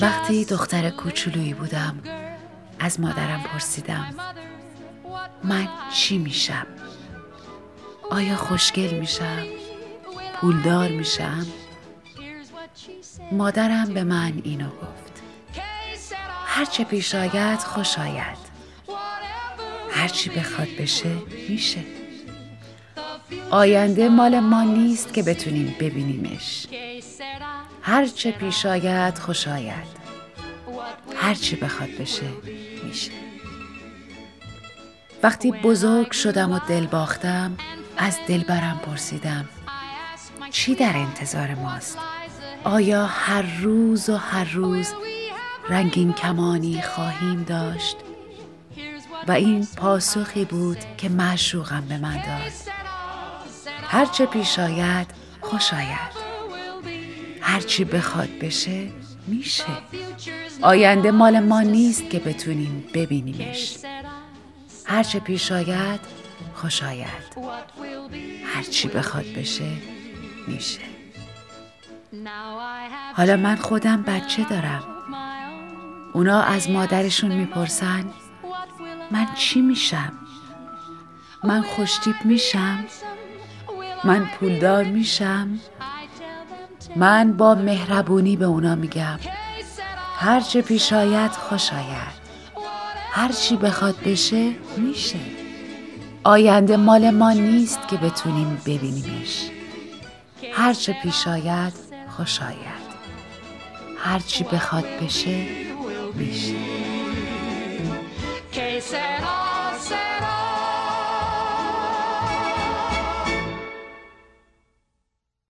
وقتی دختر کوچولویی بودم از مادرم پرسیدم من چی میشم؟ آیا خوشگل میشم؟ پولدار میشم؟ مادرم به من اینو گفت هرچه پیش آید خوش آید هرچی بخواد بشه میشه آینده مال ما نیست که بتونیم ببینیمش هرچه پیش آید خوش آید هرچی بخواد بشه میشه وقتی بزرگ شدم و دل باختم از دلبرم پرسیدم چی در انتظار ماست؟ آیا هر روز و هر روز رنگین کمانی خواهیم داشت؟ و این پاسخی بود که معشوقم به من داد هرچه پیش آید خوش آید هرچی بخواد بشه میشه آینده مال ما نیست که بتونیم ببینیمش هرچه پیش آید خوش آید هرچی بخواد بشه میشه حالا من خودم بچه دارم اونا از مادرشون می‌پرسن من چی میشم؟ من خوشتیب میشم؟ من پولدار میشم؟ من با مهربونی به اونا میگم. هرچه پیش آید خوش آید. هرچی بخواد بشه میشه. آینده مال ما نیست که بتونیم ببینیمش. هرچه پیش آید خوش آید. هرچی بخواد بشه میشه.